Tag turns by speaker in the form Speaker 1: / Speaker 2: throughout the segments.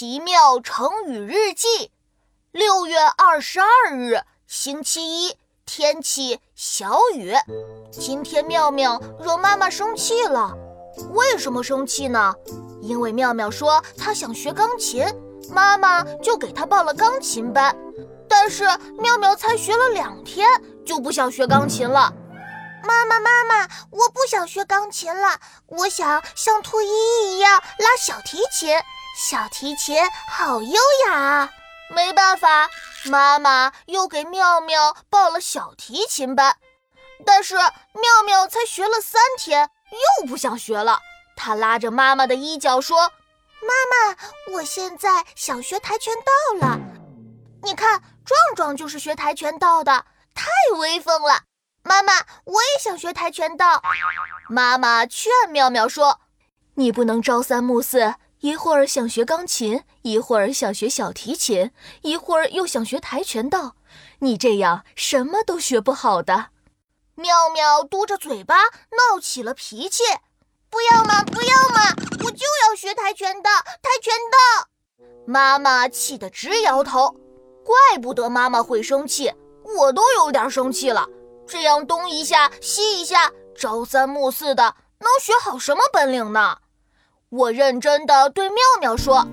Speaker 1: 奇妙成语日记，六月二十二日，星期一，天气小雨。今天妙妙惹妈妈生气了，为什么生气呢？因为妙妙说她想学钢琴，妈妈就给她报了钢琴班。但是妙妙才学了两天，就不想学钢琴了。
Speaker 2: 妈妈，妈妈，我不想学钢琴了，我想像兔依依一样拉小提琴。小提琴好优雅啊！
Speaker 1: 没办法，妈妈又给妙妙报了小提琴班。但是妙妙才学了三天，又不想学了。她拉着妈妈的衣角说：“
Speaker 2: 妈妈，我现在想学跆拳道了。你看，壮壮就是学跆拳道的，太威风了。”妈妈，我也想学跆拳道。
Speaker 1: 妈妈劝妙妙说：“
Speaker 3: 你不能朝三暮四，一会儿想学钢琴，一会儿想学小提琴，一会儿又想学跆拳道，你这样什么都学不好的。”
Speaker 1: 妙妙嘟着嘴巴闹起了脾气：“
Speaker 2: 不要嘛，不要嘛，我就要学跆拳道，跆拳道！”
Speaker 1: 妈妈气得直摇头。怪不得妈妈会生气，我都有点生气了。这样东一下西一下，朝三暮四的，能学好什么本领呢？我认真的对妙妙说：“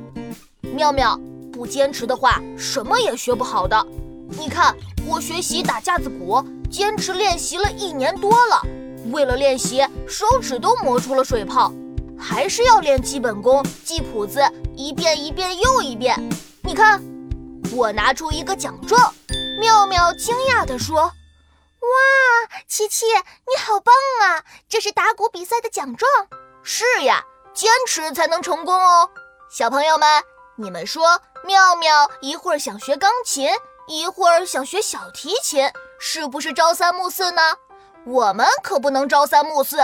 Speaker 1: 妙妙，不坚持的话，什么也学不好的。你看，我学习打架子鼓，坚持练习了一年多了，为了练习，手指都磨出了水泡，还是要练基本功，记谱子，一遍一遍又一遍。你看，我拿出一个奖状。”妙妙惊讶地说。
Speaker 2: 哇，琪琪，你好棒啊！这是打鼓比赛的奖状。
Speaker 1: 是呀，坚持才能成功哦。小朋友们，你们说，妙妙一会儿想学钢琴，一会儿想学小提琴，是不是朝三暮四呢？我们可不能朝三暮四。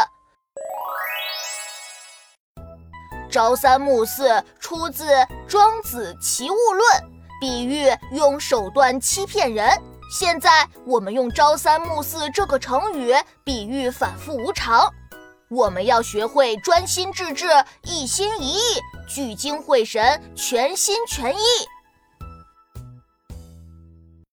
Speaker 1: 朝三暮四出自《庄子·齐物论》，比喻用手段欺骗人。现在我们用“朝三暮四”这个成语比喻反复无常。我们要学会专心致志、一心一意、聚精会神、全心全意。